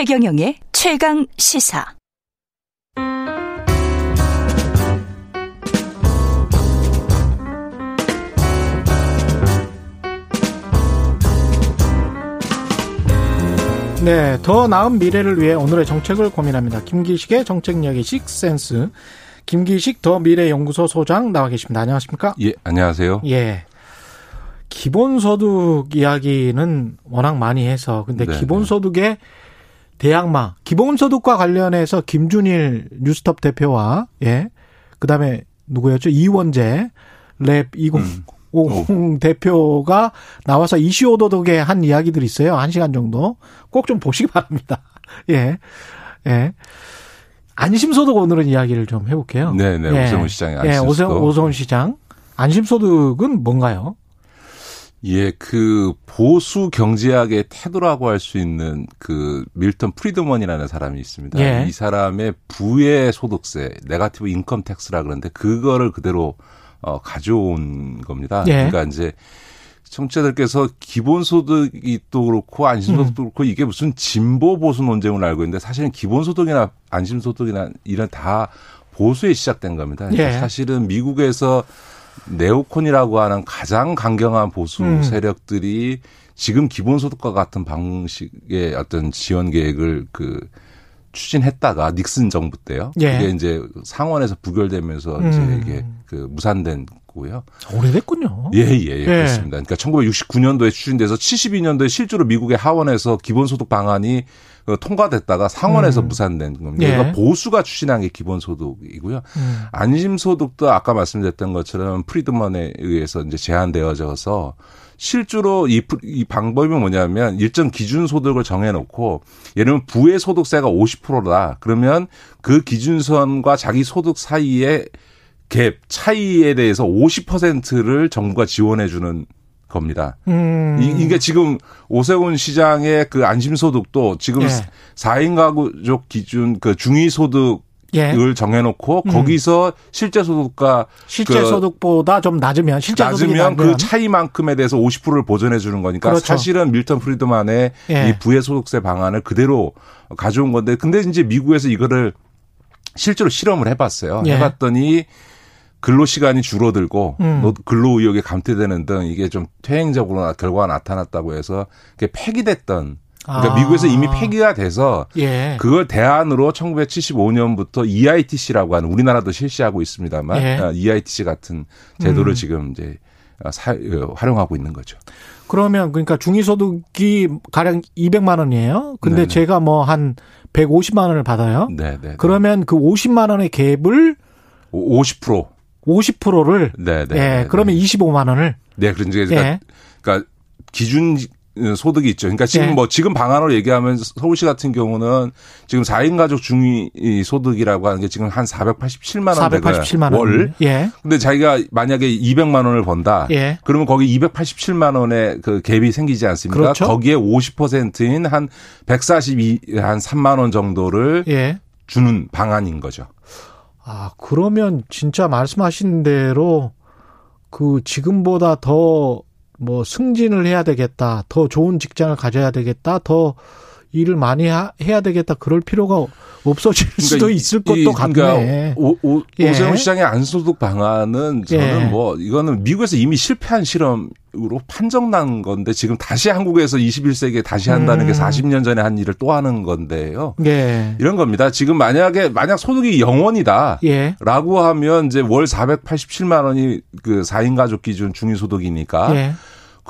최경영의 최강 시사. 네, 더 나은 미래를 위해 오늘의 정책을 고민합니다. 김기식의 정책 이야기 식센스. 김기식 더 미래연구소 소장 나와 계십니다. 안녕하십니까? 예, 안녕하세요. 예. 기본소득 이야기는 워낙 많이 해서 근데 네, 기본소득의 대항마 기본소득과 관련해서 김준일 뉴스톱 대표와 예 그다음에 누구였죠 이원재 랩2050 대표가 나와서 이슈 오도독에 한 이야기들이 있어요 한 시간 정도 꼭 좀 보시기 바랍니다 예 예. 안심소득 오늘은 이야기를 좀 해볼게요. 네, 네. 예. 오세훈 시장의 예, 안심소득. 오세훈, 오세훈 시장. 안심소득은 뭔가요? 예, 그 보수 경제학의 태두라고 할 수 있는 그 밀턴 프리드먼이라는 사람이 있습니다. 예. 이 사람의 부의 소득세, negative income tax라 그러는데 그거를 그대로 어 가져온 겁니다. 예. 그러니까 이제 청취자들께서 기본소득이 또 그렇고 안심소득도 그렇고 이게 무슨 진보 보수 논쟁을 알고 있는데 사실은 기본소득이나 안심소득이나 이런 다 보수에 시작된 겁니다. 그러니까 예. 사실은 미국에서 네오콘이라고 하는 가장 강경한 보수 음. 세력들이 지금 기본소득과 같은 방식의 어떤 지원 계획을 그 추진했다가 닉슨 정부 때요. 예. 그게 이제 상원에서 부결되면서 이제 음. 이게 그 무산된 거고요. 오래됐군요. 예, 예, 예, 그렇습니다. 그러니까 1969년도에 추진돼서 72년도에 실제로 미국의 하원에서 기본소득 방안이 어, 통과됐다가 상원에서 음. 무산된 겁니다. 예. 그러니까 보수가 추진한 게 기본소득이고요. 음. 안심소득도 아까 말씀드렸던 것처럼 프리드먼에 의해서 이제 제한되어져서 실제로 이, 프- 이 방법이 뭐냐면 일정 기준 소득을 정해놓고 예를 들면 부의 소득세가 50%다. 그러면 그 기준선과 자기 소득 사이의 갭 차이에 대해서 50%를 정부가 지원해 주는 겁니다. 음. 이, 게 지금 오세훈 시장의 그 안심소득도 지금 예. 사 4인 가구족 기준 그 중위소득 예. 을 정해놓고 음. 거기서 실제 소득과 실제 그 소득보다 좀 낮으면 실제 낮으면 그 차이만큼에 대해서 50%를 보전해 주는 거니까 그렇죠. 사실은 밀턴 프리드만의 예. 이 부의 소득세 방안을 그대로 가져온 건데 근데 이제 미국에서 이거를 실제로 실험을 해봤어요. 예. 해봤더니 근로 시간이 줄어들고 음. 노- 근로 의욕이 감퇴되는 등 이게 좀 퇴행적으로 나- 결과가 나타났다고 해서 그게 폐기됐던 그러니까 아. 미국에서 이미 폐기가 돼서 예. 그걸 대안으로 1975년부터 EITC라고 하는 우리나라도 실시하고 있습니다만 예. 어, EITC 같은 제도를 음. 지금 이제 어, 사, 어, 활용하고 있는 거죠. 그러면 그러니까 중위소득이 가령 200만 원이에요. 근데 네네. 제가 뭐 한 150만 원을 받아요. 네, 네. 그러면 그 50만 원의 갭을 50%. 50%를 네, 네. 예, 네, 그러면 네. 25만 원을 네, 그러니까, 예. 그러니까 기준 소득이 있죠. 그러니까 지금 예. 뭐 지금 방안으로 얘기하면 서울시 같은 경우는 지금 4인 가족 중위 소득이라고 하는 게 지금 한 487만 원 487만 원. 월. 예. 근데 자기가 만약에 200만 원을 번다. 예. 그러면 거기 287만 원의 그 갭이 생기지 않습니까? 그렇죠. 거기에 50%인 한 142, 한 3만 원 정도를 예. 주는 방안인 거죠. 아, 그러면 진짜 말씀하신 대로 그 지금보다 더 뭐 승진을 해야 되겠다. 더 좋은 직장을 가져야 되겠다. 더 일을 많이 하- 해야 되겠다. 그럴 필요가 없어질 수도 이- 있을 이- 것도 같네. 그러니까 오, 오, 예. 오세훈 시장의 안소득 방안은 저는 예. 뭐 이거는 미국에서 이미 실패한 실험으로 판정난 건데 지금 다시 한국에서 21세기에 다시 한다는 게 음. 40년 전에 한 일을 또 하는 건데요. 예. 이런 겁니다. 지금 만약에 만약 소득이 0원이다. 예. 라고 하면 이제 월 487만 원이 그 4인 가족 기준 중위소득이니까 예.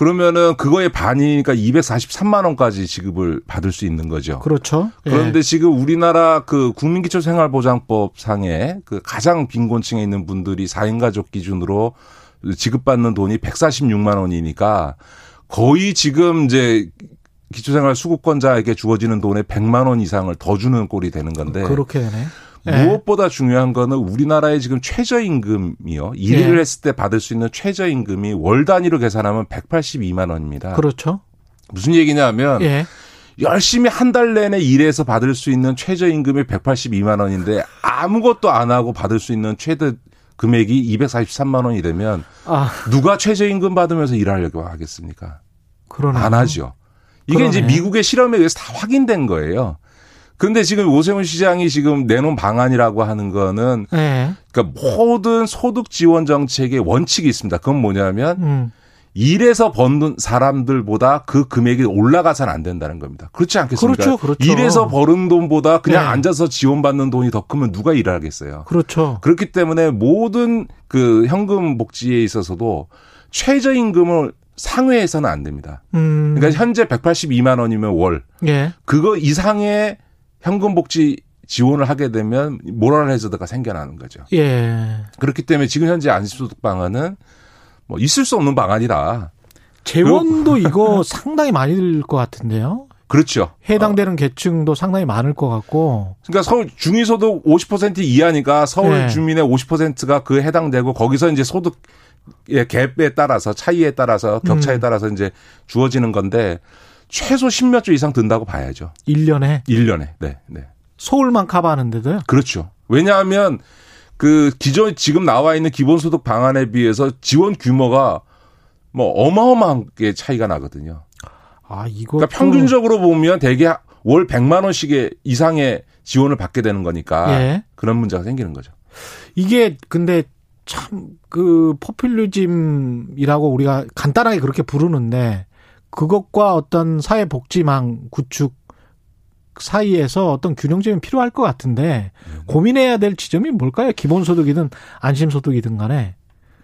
그러면은 그거의 반이니까 243만 원까지 지급을 받을 수 있는 거죠. 그렇죠. 예. 그런데 지금 우리나라 그 국민기초생활보장법 상에 그 가장 빈곤층에 있는 분들이 4인 가족 기준으로 지급받는 돈이 146만 원이니까 거의 지금 이제 기초생활 수급권자에게 주어지는 돈의 100만 원 이상을 더 주는 꼴이 되는 건데 그렇게 되네. 예. 무엇보다 중요한 거는 우리나라의 지금 최저임금이요. 일을 예. 했을 때 받을 수 있는 최저임금이 월 단위로 계산하면 182만 원입니다. 그렇죠. 무슨 얘기냐면 예. 열심히 한 달 내내 일해서 받을 수 있는 최저임금이 182만 원인데 아무것도 안 하고 받을 수 있는 최대 금액이 243만 원이 되면 아, 누가 최저임금 받으면서 일하려고 하겠습니까? 그러네. 안 하죠. 이게 이제 그러네. 미국의 실험에 의해서 다 확인된 거예요. 근데 지금 오세훈 시장이 지금 내놓은 방안이라고 하는 거는 예. 그러니까 모든 소득 지원 정책의 원칙이 있습니다. 그건 뭐냐면 음. 일해서 버는 사람들보다 그 금액이 올라가서는 안 된다는 겁니다. 그렇지 않겠습니까? 그렇죠, 그렇죠. 일해서 버는 돈보다 그냥 네. 앉아서 지원받는 돈이 더 크면 누가 일을 하겠어요. 그렇죠. 그렇기 때문에 모든 그 현금 복지에 있어서도 최저임금을 상회해서는 안 됩니다. 음. 그러니까 현재 182만 원이면 월 예. 그거 이상의 현금 복지 지원을 하게 되면 모랄 해저드가 생겨나는 거죠. 예. 그렇기 때문에 지금 현재 안심소득 방안은 뭐 있을 수 없는 방안이다. 재원도 이거 상당히 많이 들 것 같은데요. 그렇죠. 해당되는 계층도 상당히 많을 것 같고. 그러니까 서울 중위소득 50% 이하니까 서울 네. 주민의 50%가 그 해당되고 거기서 이제 소득 의 갭에 따라서 차이에 따라서 격차에 음. 따라서 이제 주어지는 건데 최소 10몇 조 이상 든다고 봐야죠. 1년에 1년에. 네. 네. 서울만 커버하는데도요. 그렇죠. 왜냐하면 그 기존 지금 나와 있는 기본소득 방안에 비해서 지원 규모가 뭐 어마어마하게 차이가 나거든요. 아, 이거 그러니까 평균적으로 보면 대개 월 100만 원씩의 이상의 지원을 받게 되는 거니까 예. 그런 문제가 생기는 거죠. 이게 근데 참 그 포퓰리즘이라고 우리가 간단하게 그렇게 부르는데 그것과 어떤 사회 복지망 구축 사이에서 어떤 균형점이 필요할 것 같은데 고민해야 될 지점이 뭘까요? 기본소득이든 안심소득이든 간에.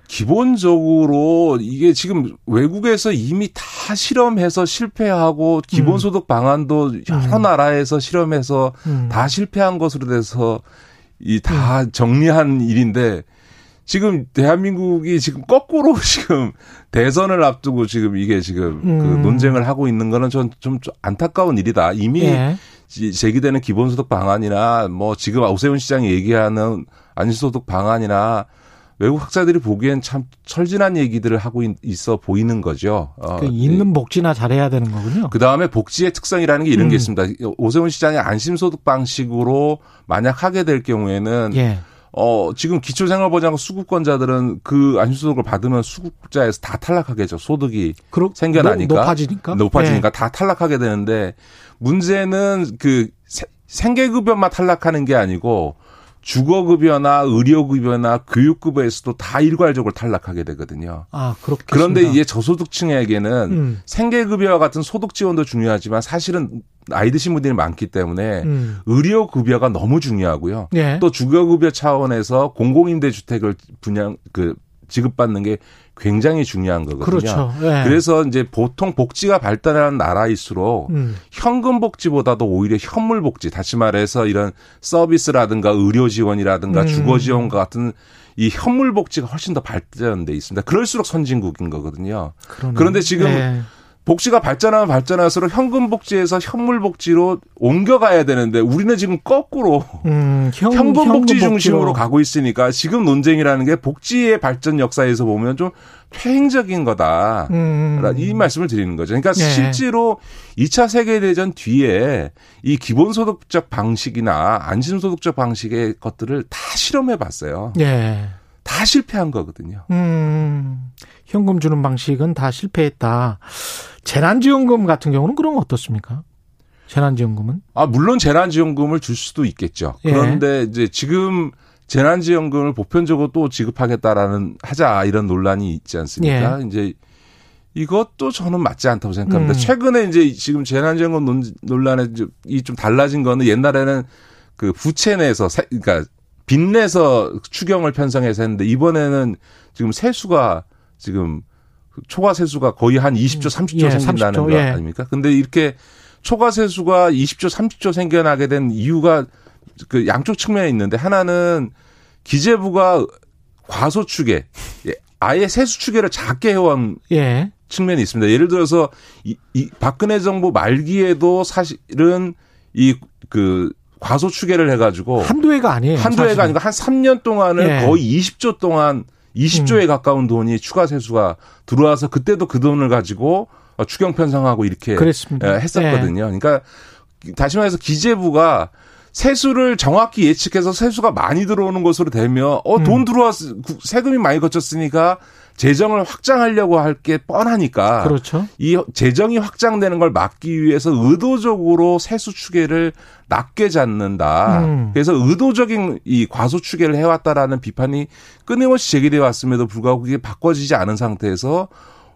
기본적으로 이게 지금 외국에서 이미 다 실험해서 실패하고 기본소득 방안도 여러 나라에서 실험해서 음. 다 실패한 것으로 돼서 이 다 정리한 일인데 지금 대한민국이 지금 거꾸로 지금 대선을 앞두고 지금 이게 지금 그 음. 논쟁을 하고 있는 거는 전 좀 안타까운 일이다. 이미 예. 지- 제기되는 기본소득 방안이나 뭐 지금 오세훈 시장이 얘기하는 안심소득 방안이나 외국 학자들이 보기엔 참 철진한 얘기들을 하고 있- 있어 보이는 거죠. 어, 그 있는 복지나 잘해야 되는 거군요. 그 다음에 복지의 특성이라는 게 이런 음. 게 있습니다. 오세훈 시장이 안심소득 방식으로 만약 하게 될 경우에는 예. 어 지금 기초생활보장 수급권자들은 그 안심소득을 받으면 수급자에서 다 탈락하겠죠. 소득이 그러, 생겨나니까 높- 높아지니까. 높아지니까 다 탈락하게 되는데 문제는 그 세- 생계급여만 탈락하는 게 아니고 주거급여나 의료급여나 교육급여에서도 다 일괄적으로 탈락하게 되거든요. 아, 그렇게. 그런데 이제 저소득층에게는 음. 생계급여와 같은 소득 지원도 중요하지만 사실은 나이 드신 분들이 많기 때문에 음. 의료 급여가 너무 중요하고요. 예. 또 주거 급여 차원에서 공공임대 주택을 분양 그 지급받는 게 굉장히 중요한 거거든요. 그렇죠. 예. 그래서 이제 보통 복지가 발달한 나라일수록 음. 현금 복지보다도 오히려 현물 복지, 다시 말해서 이런 서비스라든가 의료 지원이라든가 음. 주거 지원과 같은 이 현물 복지가 훨씬 더 발전돼 있습니다. 그럴수록 선진국인 거거든요. 그러네. 그런데 지금 예. 복지가 발전하면 발전할수록 현금 복지에서 현물 복지로 옮겨가야 되는데 우리는 지금 거꾸로 음, 현, 현금 복지 현금 중심으로 복지로. 가고 있으니까 지금 논쟁이라는 게 복지의 발전 역사에서 보면 좀 퇴행적인 거다. 음. 이 말씀을 드리는 거죠. 그러니까 네. 실제로 2차 세계대전 뒤에 이 기본소득적 방식이나 안심소득적 방식의 것들을 다 실험해 봤어요. 예. 다 실패한 거거든요. 음, 현금 주는 방식은 다 실패했다. 재난지원금 같은 경우는 그럼 어떻습니까? 재난지원금은? 아, 물론 재난지원금을 줄 수도 있겠죠. 예. 그런데 이제 지금 재난지원금을 보편적으로 또 지급하겠다라는 하자 이런 논란이 있지 않습니까? 이제 이것도 저는 맞지 않다고 생각합니다. 음. 최근에 이제 지금 재난지원금 논, 논란에 이 좀 달라진 거는 옛날에는 그 부채 내서 세- 그러니까 빚 내서 추경을 편성해서 했는데 이번에는 지금 세수가 지금 초과 세수가 거의 한 20조 30조 예, 생긴다는 30조, 거 예. 아닙니까? 근데 이렇게 초과 세수가 20조 30조 생겨나게 된 이유가 그 양쪽 측면에 있는데 하나는 기재부가 과소 추계 예, 아예 세수 추계를 작게 해온 예. 측면이 있습니다. 예를 들어서 이, 이 박근혜 정부 말기에도 사실은 이그 과소 추계를 해가지고 한두 해가 아니에요. 한두 해가. 아니고 한 3년 동안을 예. 거의 20조 동안 20조에 가까운 돈이 추가 세수가 들어와서 그때도 그 돈을 가지고 어, 추경 편성하고 이렇게 그랬습니다. 예, 했었거든요. 그러니까 다시 말해서 기재부가 세수를 정확히 예측해서 세수가 많이 들어오는 것으로 되면 어돈 음. 들어왔 세금이 많이 거쳤으니까 재정을 확장하려고 할 게 뻔하니까 그렇죠. 이 재정이 확장되는 걸 막기 위해서 의도적으로 세수 추계를 낮게 잡는다. 음. 그래서 의도적인 이 과소 추계를 해왔다라는 비판이 끊임없이 제기돼 왔음에도 불구하고 그게 바꿔지지 않은 상태에서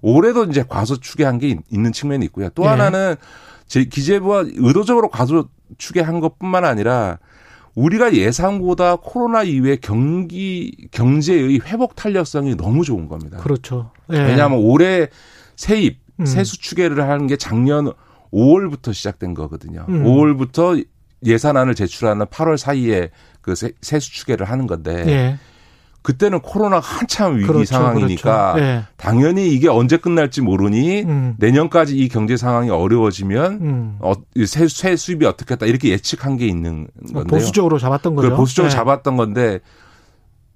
올해도 이제 과소 추계한 게 있- 있는 측면이 있고요. 또 예. 하나는 제 기재부가 의도적으로 과소 추계한 것뿐만 아니라 우리가 예상보다 코로나 이후에 경기 경제의 회복 탄력성이 너무 좋은 겁니다. 그렇죠. 예. 왜냐하면 올해 세입 음. 세수 추계를 하는 게 작년 5월부터 시작된 거거든요. 음. 5월부터 예산안을 제출하는 8월 사이에 그 세- 세수 추계를 하는 건데 예. 그때는 코로나가 한참 위기 그렇죠, 상황이니까 그렇죠. 예. 당연히 이게 언제 끝날지 모르니 음. 내년까지 이 경제 상황이 어려워지면 음. 어, 이 세, 세 수입이 어떻게 했다 이렇게 예측한 게 있는 건데요. 보수적으로 잡았던 거죠. 보수적으로 예. 잡았던 건데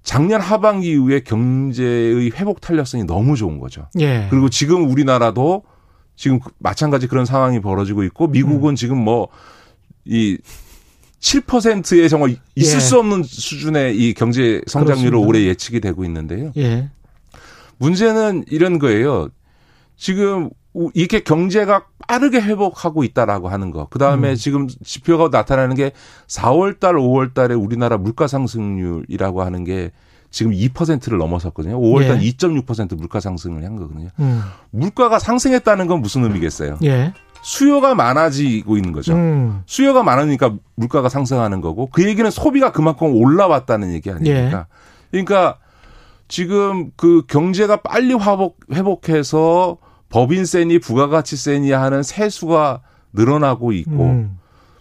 작년 하반기 이후에 경제의 회복 탄력성이 너무 좋은 거죠. 예. 그리고 지금 우리나라도 지금 그- 마찬가지 그런 상황이 벌어지고 있고 미국은 음. 지금 뭐이 7%의 정말 있을 예. 수 없는 수준의 이 경제 성장률을 그렇습니다. 올해 예측이 되고 있는데요. 예. 문제는 이런 거예요. 지금 우- 이렇게 경제가 빠르게 회복하고 있다라고 하는 거. 그 다음에 음. 지금 지표가 나타나는 게 4월 달, 5월 달에 우리나라 물가 상승률이라고 하는 게 지금 2%를 넘어섰거든요. 5월 달 예. 2.6% 물가 상승을 한 거거든요. 음. 물가가 상승했다는 건 무슨 의미겠어요? 예. 수요가 많아지고 있는 거죠. 음. 수요가 많으니까 물가가 상승하는 거고 그 얘기는 소비가 그만큼 올라왔다는 얘기 아닙니까? 그러니까 지금 그 경제가 빨리 회복, 회복해서 법인세니 부가가치세니 하는 세수가 늘어나고 있고 음.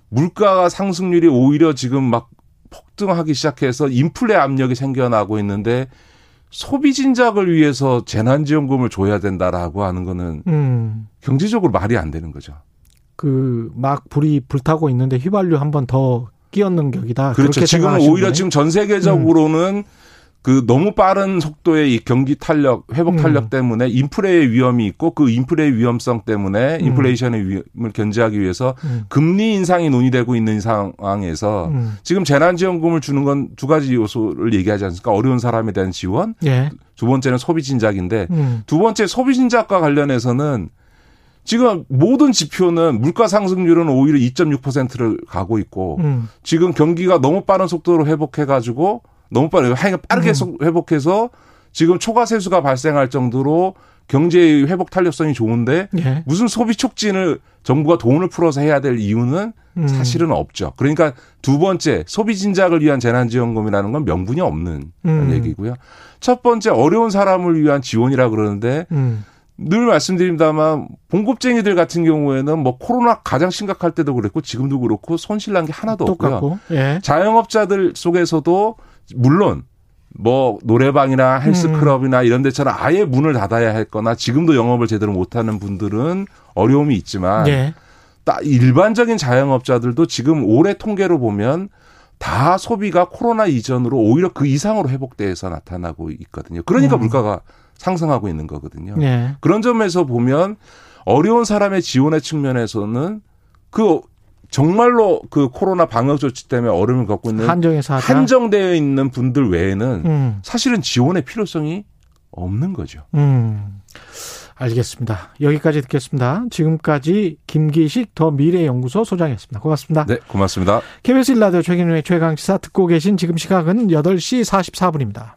물가가 상승률이 오히려 지금 막 폭등하기 시작해서 인플레 압력이 생겨나고 있는데 소비 진작을 위해서 재난지원금을 줘야 된다라고 하는 거는 음. 경제적으로 말이 안 되는 거죠. 그 막 불이 불타고 있는데 휘발유 한 번 더 끼얹는 격이다. 그렇죠. 지금 오히려 거네요? 지금 전 세계적으로는 그 너무 빠른 속도의 이 경기 탄력, 회복 탄력 음. 때문에 인플레의 위험이 있고 그 인플레의 위험성 때문에 음. 인플레이션의 위험을 견제하기 위해서 음. 금리 인상이 논의되고 있는 상황에서 음. 지금 재난지원금을 주는 건 두 가지 요소를 얘기하지 않습니까? 어려운 사람에 대한 지원, 예. 두 번째는 소비 진작인데 음. 두 번째 소비 진작과 관련해서는 지금 모든 지표는 물가 상승률은 오히려 2.6%를 가고 있고 음. 지금 경기가 너무 빠른 속도로 회복해 가지고 너무 빠르게 하여간 빠르게 음. 속- 회복해서 지금 초과 세수가 발생할 정도로 경제의 회복 탄력성이 좋은데 예. 무슨 소비 촉진을 정부가 돈을 풀어서 해야 될 이유는 음. 사실은 없죠. 그러니까 두 번째 소비 진작을 위한 재난지원금이라는 건 명분이 없는 음. 얘기고요. 첫 번째 어려운 사람을 위한 지원이라 그러는데 음. 늘 말씀드립니다만 봉급쟁이들 같은 경우에는 뭐 코로나 가장 심각할 때도 그랬고 지금도 그렇고 손실난 게 하나도 없고요. 똑같고. 예. 자영업자들 속에서도 물론 뭐 노래방이나 헬스클럽이나 이런 데처럼 아예 문을 닫아야 했거나 지금도 영업을 제대로 못하는 분들은 어려움이 있지만 예. 딱 일반적인 자영업자들도 지금 올해 통계로 보면 다 소비가 코로나 이전으로 오히려 그 이상으로 회복돼서 나타나고 있거든요. 그러니까 음. 물가가 상승하고 있는 거거든요. 예. 그런 점에서 보면 어려운 사람의 지원의 측면에서는 그 정말로 그 코로나 방역 조치 때문에 어려움을 겪고 있는 한정에서 하자. 한정되어 있는 분들 외에는 음. 사실은 지원의 필요성이 없는 거죠. 음. 알겠습니다. 여기까지 듣겠습니다. 지금까지 김기식 더 미래연구소 소장이었습니다. 고맙습니다. 네, 고맙습니다. KBS 일라디오 최경영의 최강시사 듣고 계신 지금 시각은 8시 44분입니다.